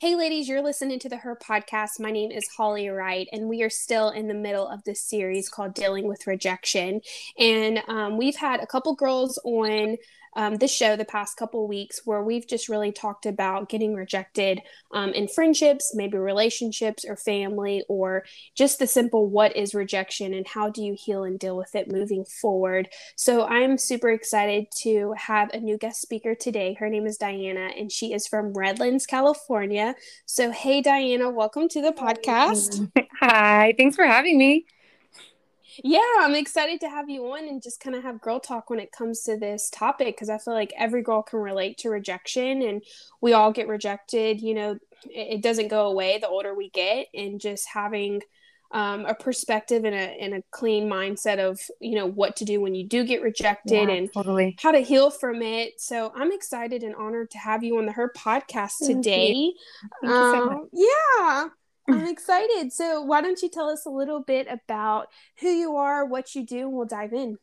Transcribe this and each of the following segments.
Hey, ladies, you're listening to the Her podcast. My name is Holly Wright, and we are still in the middle of this series called Dealing with Rejection. And um, we've had a couple girls on um, this show the past couple weeks where we've just really talked about getting rejected um, in friendships, maybe relationships or family, or just the simple what is rejection and how do you heal and deal with it moving forward. So I'm super excited to have a new guest speaker today. Her name is Diana, and she is from Redlands, California. So, hey, Diana, welcome to the podcast. Hi, thanks for having me yeah, I'm excited to have you on and just kind of have girl talk when it comes to this topic because I feel like every girl can relate to rejection and we all get rejected. You know, it, it doesn't go away the older we get, and just having um, a perspective and a and a clean mindset of you know what to do when you do get rejected yeah, and totally. how to heal from it. So I'm excited and honored to have you on the Her podcast today. Thank you. Thank um, you so yeah. I'm excited. So, why don't you tell us a little bit about who you are, what you do, and we'll dive in.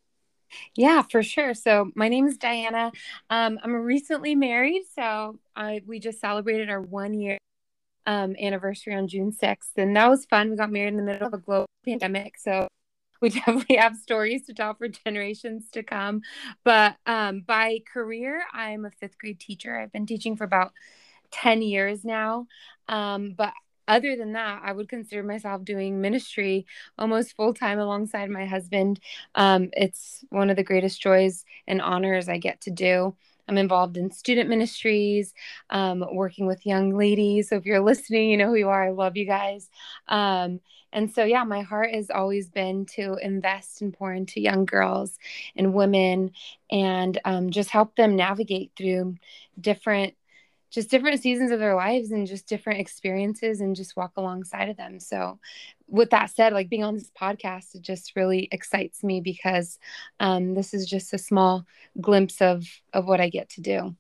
Yeah, for sure. So, my name is Diana. Um, I'm recently married. So, I, we just celebrated our one year um, anniversary on June 6th. And that was fun. We got married in the middle of a global pandemic. So, we definitely have stories to tell for generations to come. But um, by career, I'm a fifth grade teacher. I've been teaching for about 10 years now. Um, but other than that, I would consider myself doing ministry almost full time alongside my husband. Um, it's one of the greatest joys and honors I get to do. I'm involved in student ministries, um, working with young ladies. So if you're listening, you know who you are. I love you guys. Um, and so, yeah, my heart has always been to invest and pour into young girls and women and um, just help them navigate through different just different seasons of their lives and just different experiences and just walk alongside of them. So, with that said, like being on this podcast, it just really excites me because um, this is just a small glimpse of of what I get to do.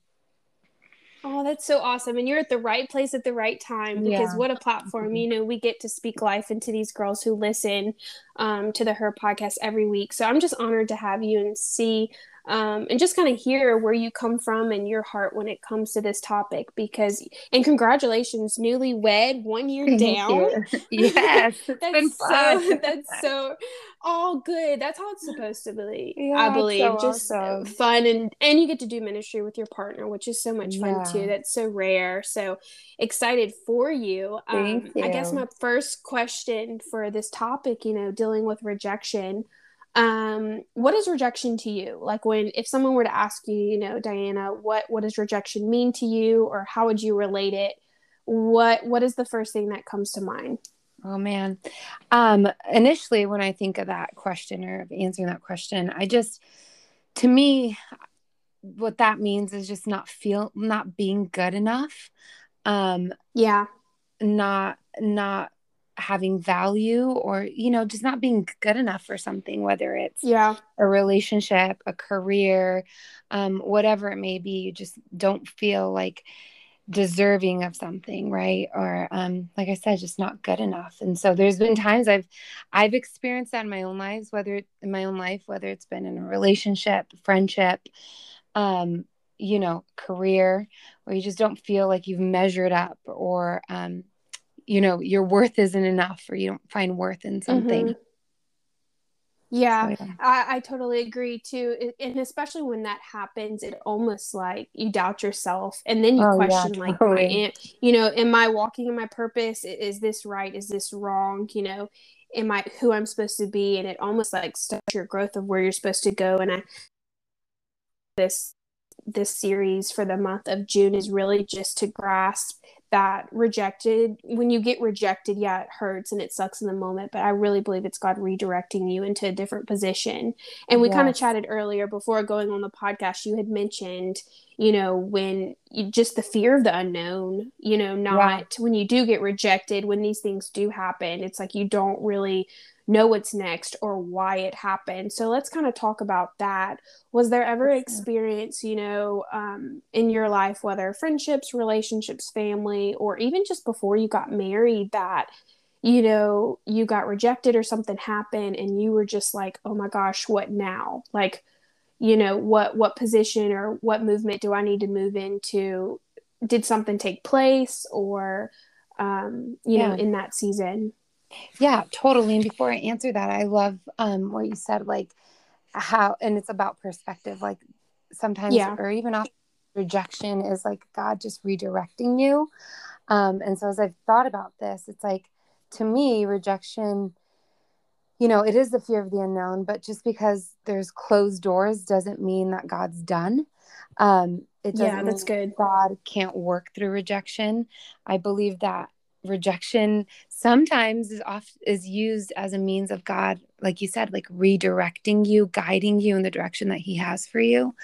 Oh, that's so awesome. And you're at the right place at the right time because yeah. what a platform. Mm-hmm. You know, we get to speak life into these girls who listen um, to the Her podcast every week. So I'm just honored to have you and see um, and just kind of hear where you come from and your heart when it comes to this topic because and congratulations newlywed one year Thank down. yes that's so that's so all good. That's how it's supposed to be yeah, i believe. So just awesome. fun and and you get to do ministry with your partner which is so much fun yeah. too that's so rare. So excited for you. Thank um, you. i guess my first question for this topic you know dealing with rejection um what is rejection to you? Like when if someone were to ask you you know diana what what does rejection mean to you or how would you relate it? What what is the first thing that comes to mind? Oh man. Um initially when i think of that question or of answering that question i just to me what that means is just not feel not being good enough. Um yeah. not not having value or you know just not being good enough for something whether it's yeah. a relationship a career um whatever it may be you just don't feel like deserving of something right? Or um like i said just not good enough. And so there's been times i've i've experienced that in my own lives whether it, in my own life whether it's been in a relationship friendship um you know career where you just don't feel like you've measured up or um you know your worth isn't enough or you don't find worth in something mm-hmm. Yeah, so, yeah. I, I totally agree too. And especially when that happens, it almost like you doubt yourself and then you oh, question, yeah, like, totally. am, you know, am I walking in my purpose? Is this right? Is this wrong? You know, am I who I'm supposed to be? And it almost like stops your growth of where you're supposed to go. And I, this, this series for the month of June is really just to grasp that rejected when you get rejected yeah it hurts and it sucks in the moment but i really believe it's god redirecting you into a different position and we yes. kind of chatted earlier before going on the podcast you had mentioned you know when you just the fear of the unknown you know not when you do get rejected when these things do happen it's like you don't really know what's next or why it happened. So let's kind of talk about that. Was there ever experience, you know, um, in your life, whether friendships, relationships, family, or even just before you got married, that you know you got rejected or something happened and you were just like oh my gosh what now like you know what what position or what movement do i need to move into did something take place or um, you yeah. know in that season yeah totally and before i answer that i love um, what you said like how and it's about perspective like sometimes yeah. or even off rejection is like god just redirecting you um, and so as i've thought about this it's like to me rejection you know it is the fear of the unknown but just because there's closed doors doesn't mean that god's done um, it doesn't yeah, that's good. God can't work through rejection. I believe that rejection sometimes is off is used as a means of God, like you said, like redirecting you, guiding you in the direction that He has for you.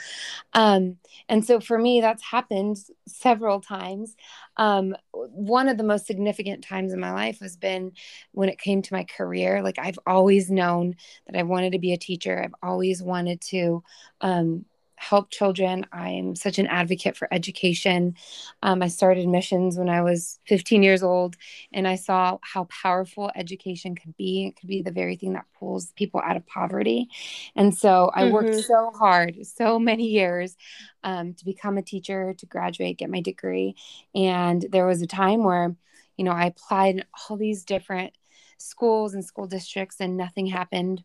Um, and so for me, that's happened several times. Um, one of the most significant times in my life has been when it came to my career. Like I've always known that I wanted to be a teacher. I've always wanted to um, help children. I'm such an advocate for education. Um, I started missions when I was 15 years old, and I saw how powerful education could be. It could be the very thing that pulls people out of poverty. And so I mm-hmm. worked so hard, so many years um, to become a teacher, to graduate, get my degree. And there was a time where, you know, I applied in all these different schools and school districts, and nothing happened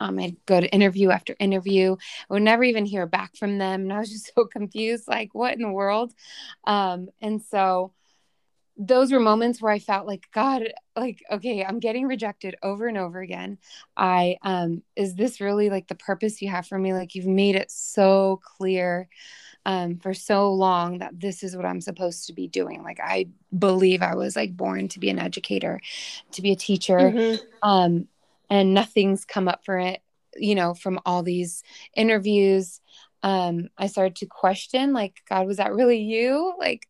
um, I'd go to interview after interview. I would never even hear back from them. And I was just so confused, like, what in the world? Um, and so those were moments where I felt like, God, like, okay, I'm getting rejected over and over again. I, um, is this really like the purpose you have for me? Like, you've made it so clear um, for so long that this is what I'm supposed to be doing. Like, I believe I was like born to be an educator, to be a teacher. Mm-hmm. Um, and nothing's come up for it you know from all these interviews. Um i started to question like god was that really you? Like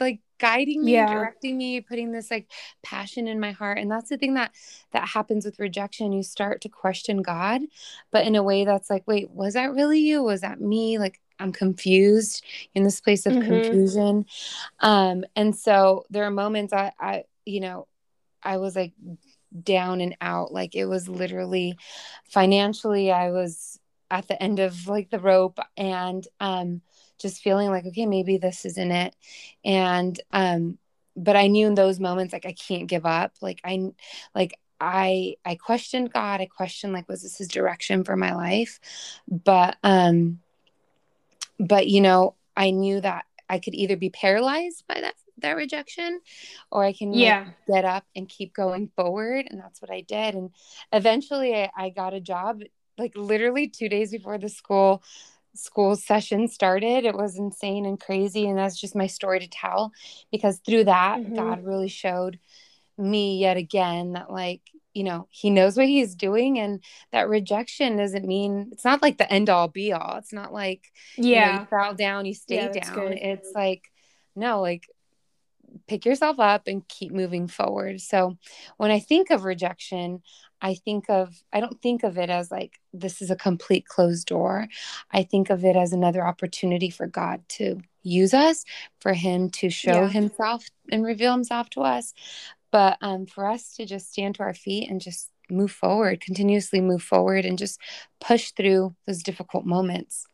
like guiding me yeah. directing me putting this like passion in my heart. And that's the thing that that happens with rejection. You start to question god but in a way that's like wait was that really you? Was that me? Like i'm confused in this place of mm-hmm. confusion. Um and so there are moments i i you know i was like down and out. Like it was literally financially, I was at the end of like the rope and um, just feeling like, okay, maybe this isn't it. And, um, but I knew in those moments, like, I can't give up. Like, I, like, I, I questioned God. I questioned, like, was this his direction for my life? But, um, but, you know, I knew that I could either be paralyzed by that that rejection or I can yeah like, get up and keep going forward. And that's what I did. And eventually I, I got a job like literally two days before the school school session started it was insane and crazy and that's just my story to tell because through that mm-hmm. god really showed me yet again that like you know he knows what he's doing and that rejection doesn't mean it's not like the end all be all it's not like yeah you, know, you fall down you stay yeah, down good. it's like no like pick yourself up and keep moving forward. So when I think of rejection, I think of, I don't think of it as like this is a complete closed door. I think of it as another opportunity for God to use us, for Him to show yeah. Himself and reveal Himself to us. But um, for us to just stand to our feet and just move forward, continuously move forward and just push through those difficult moments.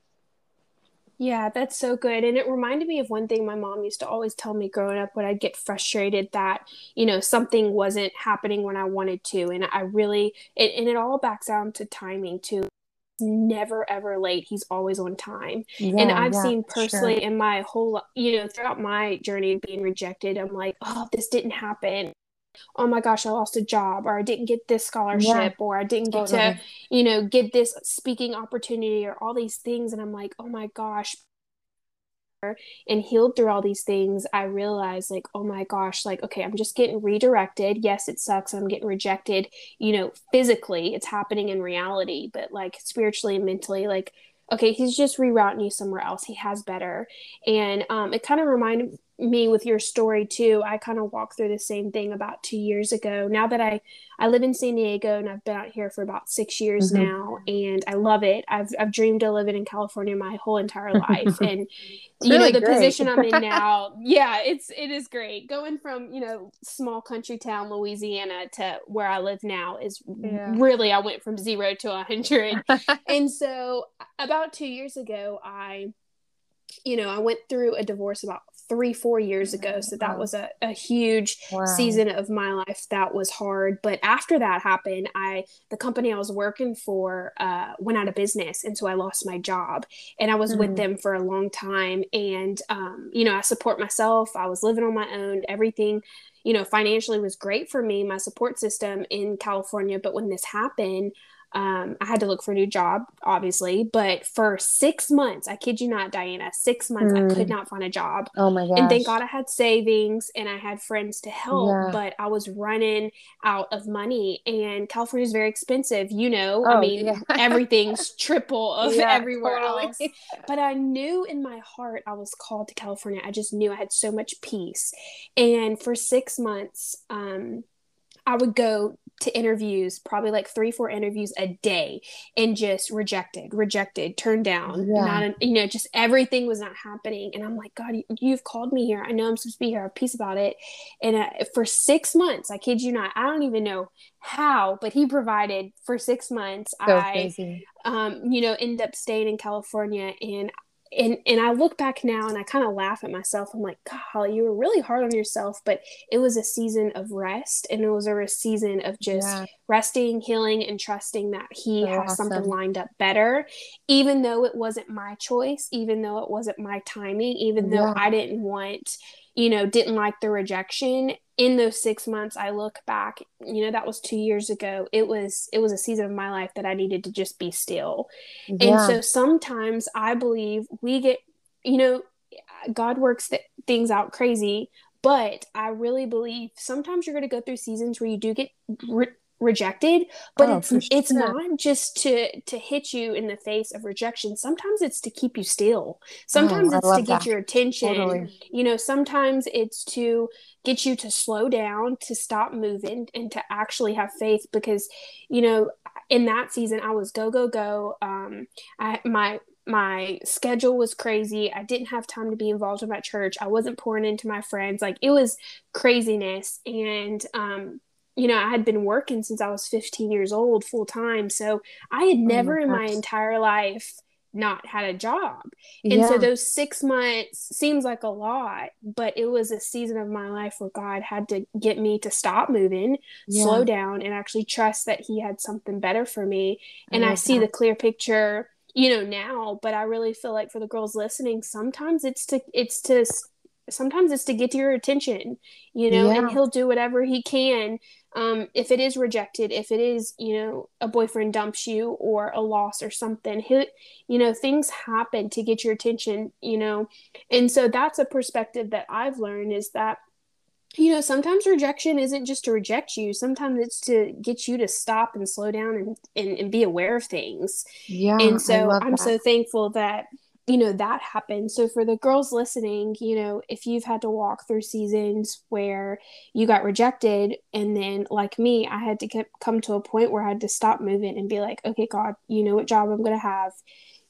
Yeah, that's so good. And it reminded me of one thing my mom used to always tell me growing up when I'd get frustrated that, you know, something wasn't happening when I wanted to. And I really, it, and it all backs down to timing too. Never ever late. He's always on time. Yeah, and I've yeah, seen personally sure. in my whole, you know, throughout my journey of being rejected, I'm like, oh, this didn't happen oh my gosh, I lost a job, or I didn't get this scholarship, yeah, or I didn't get totally. to, you know, get this speaking opportunity, or all these things. And I'm like, oh my gosh. And healed through all these things, I realized, like, oh my gosh, like, okay, I'm just getting redirected. Yes, it sucks. I'm getting rejected, you know, physically, it's happening in reality, but like spiritually and mentally, like, okay, he's just rerouting you somewhere else. He has better. And um, it kind of reminded me with your story too i kind of walked through the same thing about two years ago now that i i live in san diego and i've been out here for about six years mm-hmm. now and i love it i've, I've dreamed of living in california my whole entire life and you really know the great. position i'm in now yeah it's it is great going from you know small country town louisiana to where i live now is yeah. really i went from zero to a hundred and so about two years ago i you know, I went through a divorce about three, four years ago. So that was a, a huge wow. season of my life that was hard. But after that happened, I the company I was working for uh, went out of business, and so I lost my job. And I was mm-hmm. with them for a long time, and um, you know I support myself. I was living on my own. Everything you know financially was great for me my support system in california but when this happened um, I had to look for a new job, obviously, but for six months, I kid you not, Diana, six months, mm. I could hmm. not find a job. Oh my god! And thank God I had savings and I had friends to help, yeah. but I was running out of money, and California is very expensive. You know, oh, I mean, yeah. everything's triple of yeah, everywhere totally. else. But I knew in my heart I was called to California. I just knew I had so much peace, and for six months, um, I would go to interviews, probably like three, four interviews a day, and just rejected, rejected, turned down. Yeah. Not, you know, just everything was not happening. And I'm like, God, you've called me here. I know I'm supposed to be here. I have peace about it. And uh, for six months, I kid you not, I don't even know how, but He provided for six months. So I, crazy. um, you know, end up staying in California, and and and I look back now and I kind of laugh at myself. I'm like, God, you were really hard on yourself, but it was a season of rest and it was a season of just yeah. resting, healing, and trusting that He so has awesome. something lined up better, even though it wasn't my choice, even though it wasn't my timing, even though. I didn't want you know, didn't like the rejection. In those six months, I look back, you know, that was two years ago. It was it was a season of my life that I needed to just be still. Yeah. And so sometimes I believe we get, you know, God works th- things out crazy, but I really believe sometimes you're going to go through seasons where you do get re- rejected but oh, it's sure. it's not just to to hit you in the face of rejection sometimes it's to keep you still sometimes oh, it's to get that. your attention totally. you know sometimes it's to get you to slow down to stop moving and to actually have faith because you know in that season i was go go go um i my my schedule was crazy. I didn't have time to be involved in my church. I wasn't pouring into my friends. Like it was craziness. And um, you know, I had been working since I was 15 years old full time. So I had oh never oh in my entire life not had a job. And yeah. so those six months seems like a lot, but it was a season of my life where God had to get me to stop moving, yeah. slow down, and actually trust that He had something better for me. And I, I see that. the clear picture, you know, now, but I really feel like for the girls listening, sometimes it's to it's to sometimes it's to get to your attention, you know, yeah. and he'll do whatever he can um, if it is rejected, if it is, you know, a boyfriend dumps you or a loss or something, he, you know, things happen to get your attention, you know. And so that's a perspective that I've learned is that, you know, sometimes rejection isn't just to reject you. Sometimes it's to get you to stop and slow down and, and, and be aware of things. Yeah. And so I'm that. so thankful that, you know that happened. So for the girls listening you know if you've had to walk through seasons where you got rejected and then like me i had to get, come to a point where i had to stop moving and be like okay god you know what job i'm going to have.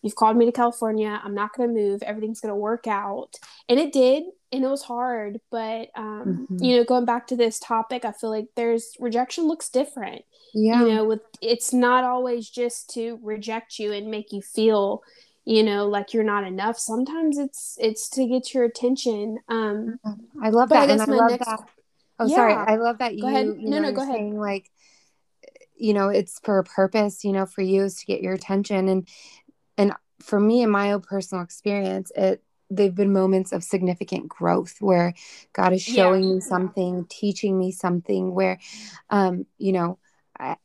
You've called me to california. I'm not going to move. Everything's going to work out. And it did and it was hard but um, mm-hmm. you know going back to this topic i feel like there's rejection looks different. Yeah. you know with it's not always just to reject you and make you feel you know like you're not enough sometimes it's it's to get your attention um i love that I and i love next... that oh yeah. sorry i love that you, you no know, no go ahead saying like you know it's for a purpose you know for you is to get your attention and and for me in my own personal experience it they've been moments of significant growth where god is showing yeah. me something teaching me something where um you know I,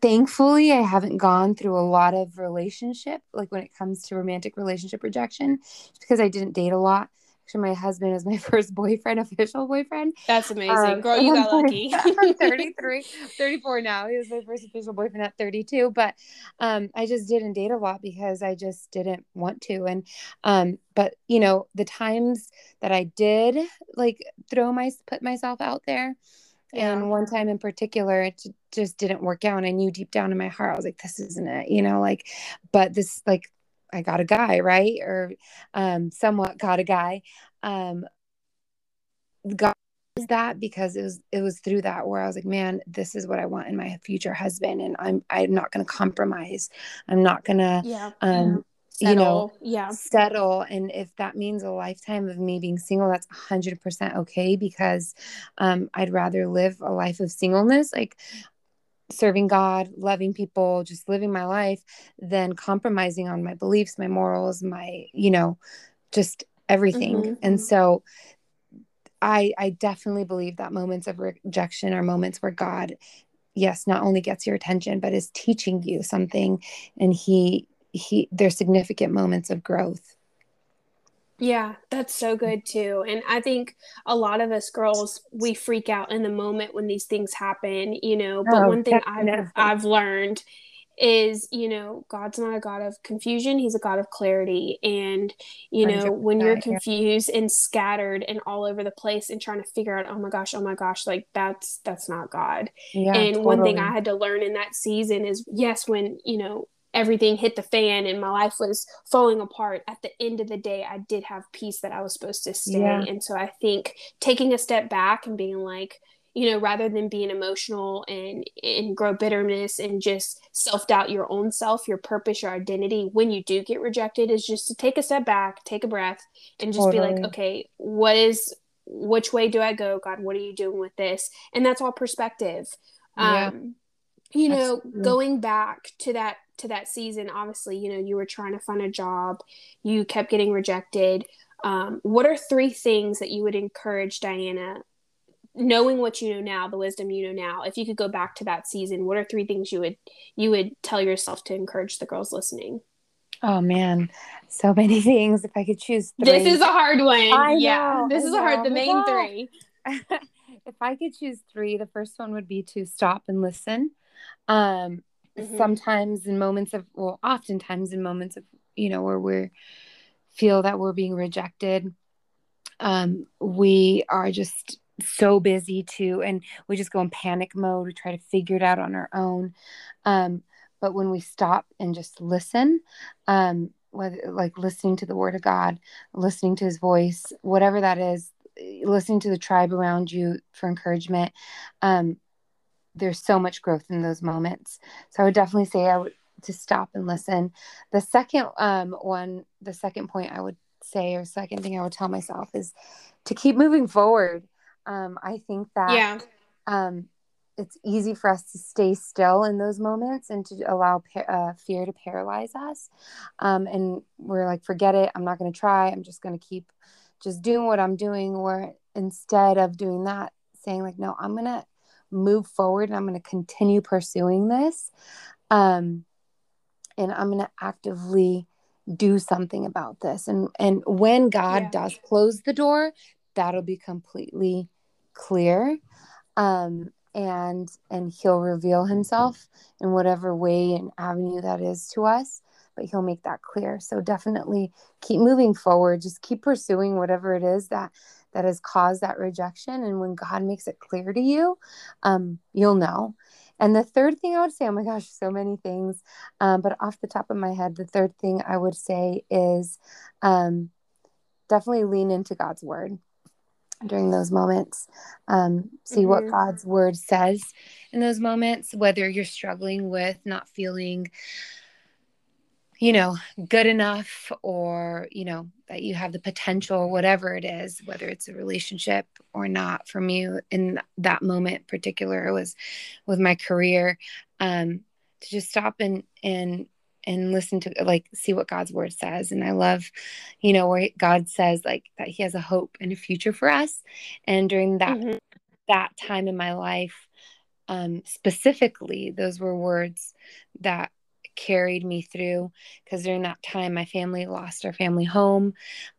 thankfully i haven't gone through a lot of relationship like when it comes to romantic relationship rejection because i didn't date a lot. Actually my husband is my first boyfriend official boyfriend. That's amazing. Um, girl you got lucky. I'm 33 34 now. He was my first official boyfriend at 32 but um, i just didn't date a lot because i just didn't want to. And um, but you know the times that i did like throw my put myself out there yeah. And one time in particular, it just didn't work out. And I knew deep down in my heart, I was like, this isn't it, you know, like, but this, like, I got a guy, right? Or um, somewhat got a guy. Um, God was that because it was it was through that where I was like, man, this is what I want in my future husband, and I'm I'm not going to compromise. I'm not going to yeah. um settle. you know yeah settle and if that means a lifetime of me being single that's 100% okay because um, i'd rather live a life of singleness like serving god loving people just living my life than compromising on my beliefs my morals my you know just everything mm-hmm. and so i i definitely believe that moments of rejection are moments where god yes not only gets your attention but is teaching you something and he he there's significant moments of growth. Yeah that's so good too. And i think a lot of us girls we freak out in the moment when these things happen you know but oh, one thing i've i've learned is you know god's not a god of confusion he's a god of clarity. And you know when you're confused and scattered and all over the place and trying to figure out oh my gosh oh my gosh like that's that's not god. Yeah, and totally. one thing i had to learn in that season is yes when you know everything hit the fan and my life was falling apart at the end of the day i did have peace that i was supposed to stay yeah. and so i think taking a step back and being like you know rather than being emotional and and grow bitterness and just self-doubt your own self your purpose your identity when you do get rejected is just to take a step back take a breath and just totally. be like okay what is which way do i go god what are you doing with this and that's all perspective yeah. um you know going back to that to that season obviously you know you were trying to find a job you kept getting rejected um, what are three things that you would encourage diana knowing what you know now, the wisdom you know now, if you could go back to that season, what are three things you would you would tell yourself to encourage the girls listening? Oh man, so many things. If I could choose three. This is a hard one. I yeah, this I is know. a hard. The main three. if I could choose three, the first one would be to stop and listen. Um, mm-hmm. Sometimes in moments of, well, oftentimes in moments of, you know, where we feel that we're being rejected, um, we are just so busy too and we just go in panic mode. We try to figure it out on our own. Um, but when we stop and just listen um, whether like listening to the word of god listening to his voice whatever that is listening to the tribe around you for encouragement um, there's so much growth in those moments so i would definitely say i would to stop and listen the second um, one the second point i would say or second thing i would tell myself is to keep moving forward um, I think that yeah. um, it's easy for us to stay still in those moments and to allow uh, fear to paralyze us. Um, and we're like, forget it. I'm not going to try. I'm just going to keep just doing what I'm doing. Or instead of doing that, saying, like, no, I'm going to move forward and I'm going to continue pursuing this. Um, and I'm going to actively do something about this. And, and when God yeah. does close the door, that'll be completely clear um, and and he'll reveal himself in whatever way and avenue that is to us but he'll make that clear so definitely keep moving forward just keep pursuing whatever it is that that has caused that rejection and when god makes it clear to you um, you'll know and the third thing i would say oh my gosh so many things um, but off the top of my head the third thing i would say is um, definitely lean into god's word during those moments. Um, see mm-hmm. what God's word says in those moments, whether you're struggling with not feeling, you know, good enough or, you know, that you have the potential, whatever it is, whether it's a relationship or not. For me, in that moment, particular, it was with my career, um, to just stop and and and listen to like see what God's word says. And I love, you know, where God says like that He has a hope and a future for us. And during that mm-hmm. that time in my life, um, specifically, those were words that carried me through because during that time my family lost our family home.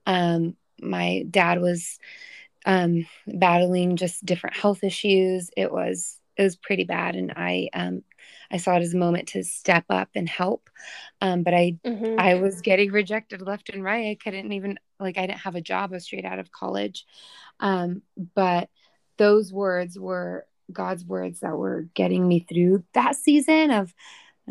Um, my dad was um, battling just different health issues. It was it was pretty bad, and I um, I saw it as a moment to step up and help. Um, but I mm-hmm. I was getting rejected left and right. I couldn't even like I didn't have a job. I was straight out of college. Um, but those words were God's words that were getting me through that season of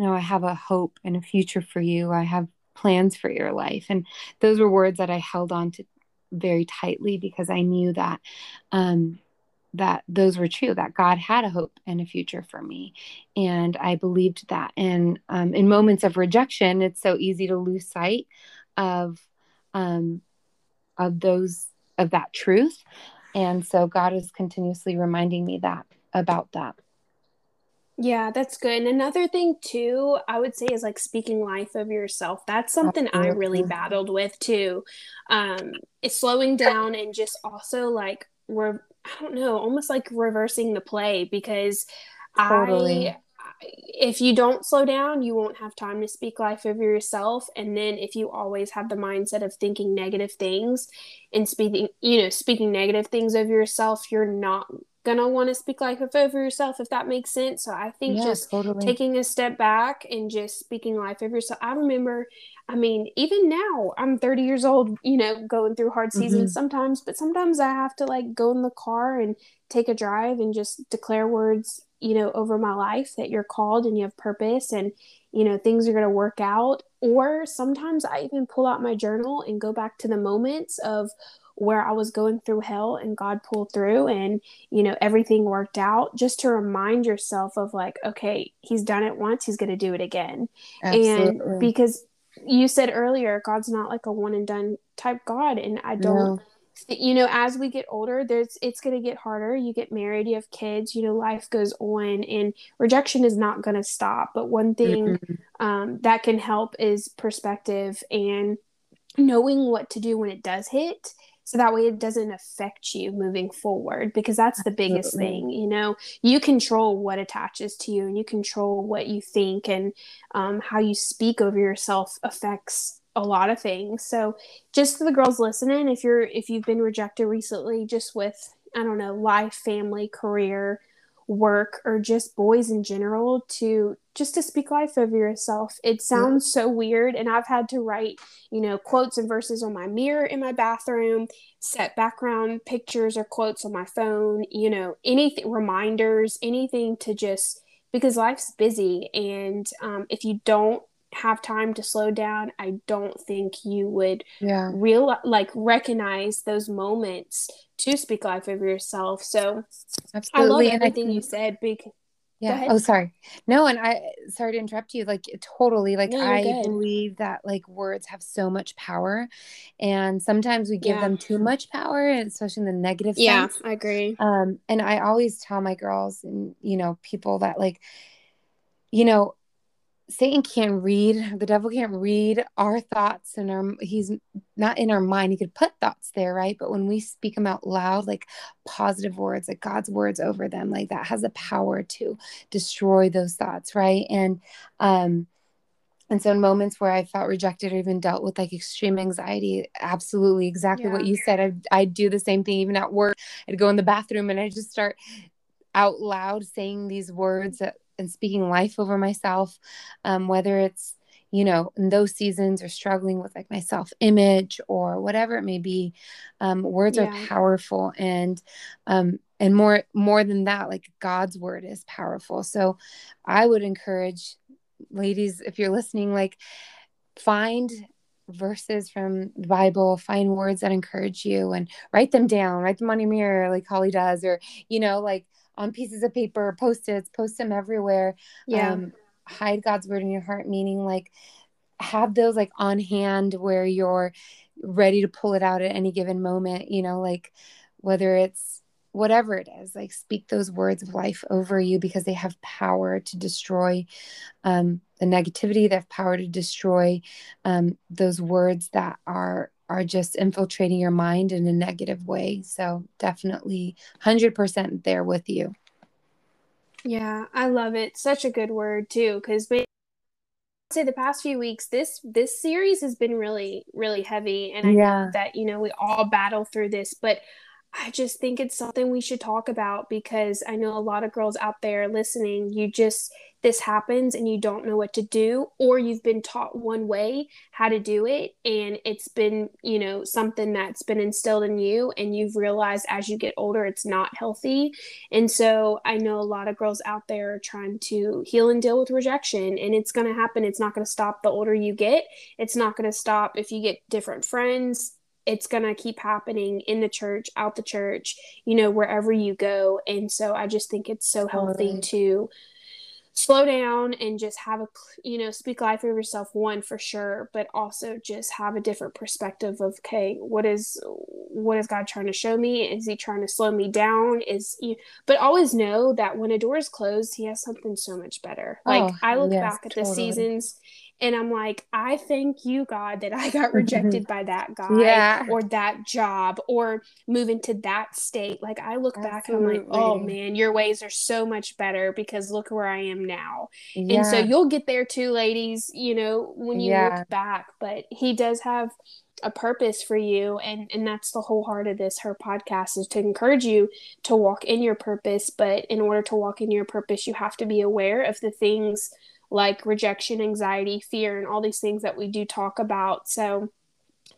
you know, I have a hope and a future for you. I have plans for your life. And those were words that I held on to very tightly because I knew that um, that those were true that god had a hope and a future for me and i believed that and um, in moments of rejection it's so easy to lose sight of um, of those of that truth and so god is continuously reminding me that about that yeah, that's good. And another thing too, I would say is like speaking life of yourself. That's something I really battled with too. Um, it's slowing down and just also like we're I don't know, almost like reversing the play because totally. I if you don't slow down, you won't have time to speak life of yourself. And then if you always have the mindset of thinking negative things and speaking, you know, speaking negative things of yourself, you're not gonna want to speak life over yourself if that makes sense so i think yeah, just totally. taking a step back and just speaking life over yourself i remember i mean even now i'm 30 years old you know going through hard seasons mm-hmm. sometimes but sometimes i have to like go in the car and take a drive and just declare words you know over my life that you're called and you have purpose and you know things are going to work out or sometimes i even pull out my journal and go back to the moments of where I was going through hell and God pulled through and you know everything worked out just to remind yourself of like okay he's done it once he's going to do it again Absolutely. and because you said earlier God's not like a one and done type God and I don't no. you know as we get older there's it's going to get harder you get married you have kids you know life goes on and rejection is not going to stop but one thing mm-hmm. um, that can help is perspective and knowing what to do when it does hit so that way it doesn't affect you moving forward because that's the biggest Absolutely. thing you know you control what attaches to you and you control what you think and um, how you speak over yourself affects a lot of things so just for the girls listening if you're if you've been rejected recently just with i don't know life family career work or just boys in general to just to speak life over yourself. It sounds so weird and I've had to write, you know, quotes and verses on my mirror in my bathroom, set background pictures or quotes on my phone, you know, anything reminders, anything to just because life's busy and um, if you don't have time to slow down, I don't think you would yeah. real like recognize those moments to speak life of yourself. So Absolutely. I love everything I you said. Because yeah. Oh, sorry. No, and I sorry to interrupt you. Like totally. Like no, I good. believe that like words have so much power, and sometimes we give yeah. them too much power, especially in the negative. Yeah, sense. I agree. Um, and I always tell my girls and you know people that like, you know, Satan can't read, the devil can't read our thoughts and our he's not in our mind. He could put thoughts there, right? But when we speak them out loud, like positive words, like God's words over them, like that has the power to destroy those thoughts, right? And um and so in moments where I felt rejected or even dealt with like extreme anxiety, absolutely exactly yeah. what you said. I'd, I'd do the same thing even at work. I'd go in the bathroom and I just start out loud saying these words that and speaking life over myself, um, whether it's you know in those seasons or struggling with like my self image or whatever it may be um, words yeah. are powerful and um, and more more than that like god's word is powerful so i would encourage ladies if you're listening like find verses from the bible find words that encourage you and write them down write them on your mirror like holly does or you know like on pieces of paper, post-its, post them everywhere. Yeah. Um, hide God's word in your heart, meaning like have those like on hand where you're ready to pull it out at any given moment, you know, like whether it's whatever it is, like speak those words of life over you because they have power to destroy um, the negativity, they have power to destroy um, those words that are are just infiltrating your mind in a negative way. So definitely 100% there with you. Yeah, I love it. Such a good word too because say the past few weeks this this series has been really really heavy and I yeah. know that you know we all battle through this but I just think it's something we should talk about because I know a lot of girls out there listening, you just, this happens and you don't know what to do, or you've been taught one way how to do it. And it's been, you know, something that's been instilled in you, and you've realized as you get older, it's not healthy. And so I know a lot of girls out there are trying to heal and deal with rejection, and it's going to happen. It's not going to stop the older you get, it's not going to stop if you get different friends it's going to keep happening in the church, out the church, you know, wherever you go. And so I just think it's so healthy to slow down and just have a you know speak life over yourself one for sure but also just have a different perspective of okay what is what is god trying to show me is he trying to slow me down is you but always know that when a door is closed he has something so much better oh, like oh, i look yes, back at totally. the seasons and I'm like, I thank you, God, that I got mm-hmm. rejected by that guy yeah. or that job or moving to that state. Like, I look Absolutely. back and I'm like, oh man, your ways are so much better because look where I am now. Yeah. And so you'll get there too, ladies, you know, when you yeah. look back. But He does have a purpose for you and and that's the whole heart of this her podcast is to encourage you to walk in your purpose but in order to walk in your purpose you have to be aware of the things like rejection, anxiety, fear, and all these things that we do talk about. So,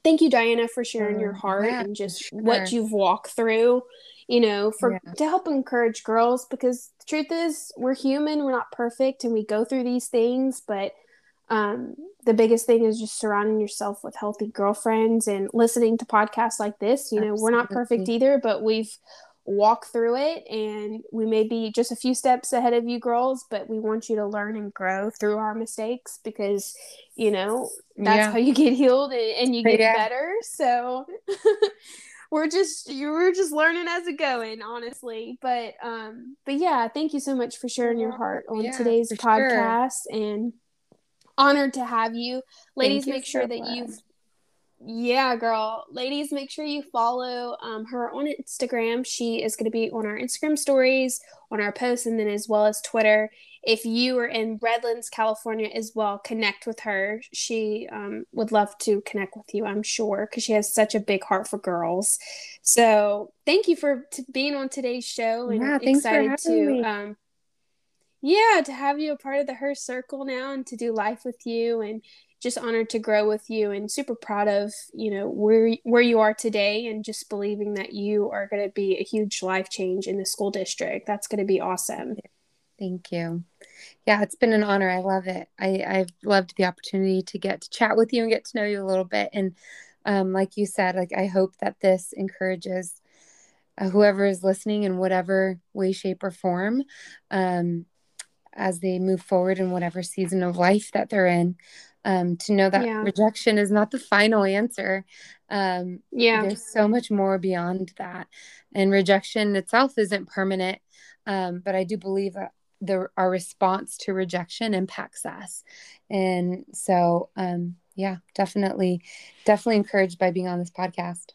thank you, Diana, for sharing your oh, heart yeah, and just sure. what you've walked through, you know, for yeah. to help encourage girls because the truth is, we're human, we're not perfect, and we go through these things, but um, the biggest thing is just surrounding yourself with healthy girlfriends and listening to podcasts like this. You know, Absolutely. we're not perfect either, but we've walk through it and we may be just a few steps ahead of you girls but we want you to learn and grow through our mistakes because you know that's yeah. how you get healed and, and you get yeah. better so we're just you're just learning as it going honestly but um but yeah thank you so much for sharing your heart on yeah, today's podcast sure. and honored to have you ladies make sure so that you've yeah, girl. Ladies, make sure you follow um, her on Instagram. She is going to be on our Instagram stories, on our posts, and then as well as Twitter. If you are in Redlands, California as well, connect with her. She um, would love to connect with you, I'm sure, because she has such a big heart for girls. So thank you for t- being on today's show and yeah, excited to. Um, yeah, to have you a part of the Her Circle now and to do life with you and just honored to grow with you and super proud of you know where where you are today and just believing that you are going to be a huge life change in the school district. That's going to be awesome. Thank you. Yeah it's been an honor. I love it. I i've loved the opportunity to get to chat with you and get to know you a little bit. And um, like you said like i hope that this encourages uh, whoever is listening in whatever way shape or form um, as they move forward in whatever season of life that they're in um, to know that yeah. rejection is not the final answer. Um, yeah, there's so much more beyond that, and rejection itself isn't permanent. Um, but I do believe that the our response to rejection impacts us, and so um, yeah, definitely, definitely encouraged by being on this podcast.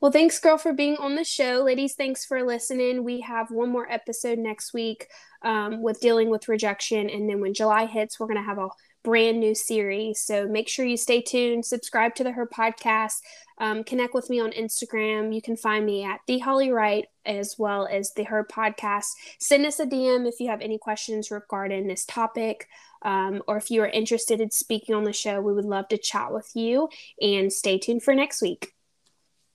Well, thanks, girl, for being on the show. Ladies, thanks for listening. We have one more episode next week um, with dealing with rejection. And then when July hits, we're going to have a brand new series. So make sure you stay tuned, subscribe to the Her podcast, um, connect with me on Instagram. You can find me at the Holly Wright as well as the Her podcast. Send us a DM if you have any questions regarding this topic. Um, or if you are interested in speaking on the show, we would love to chat with you and stay tuned for next week.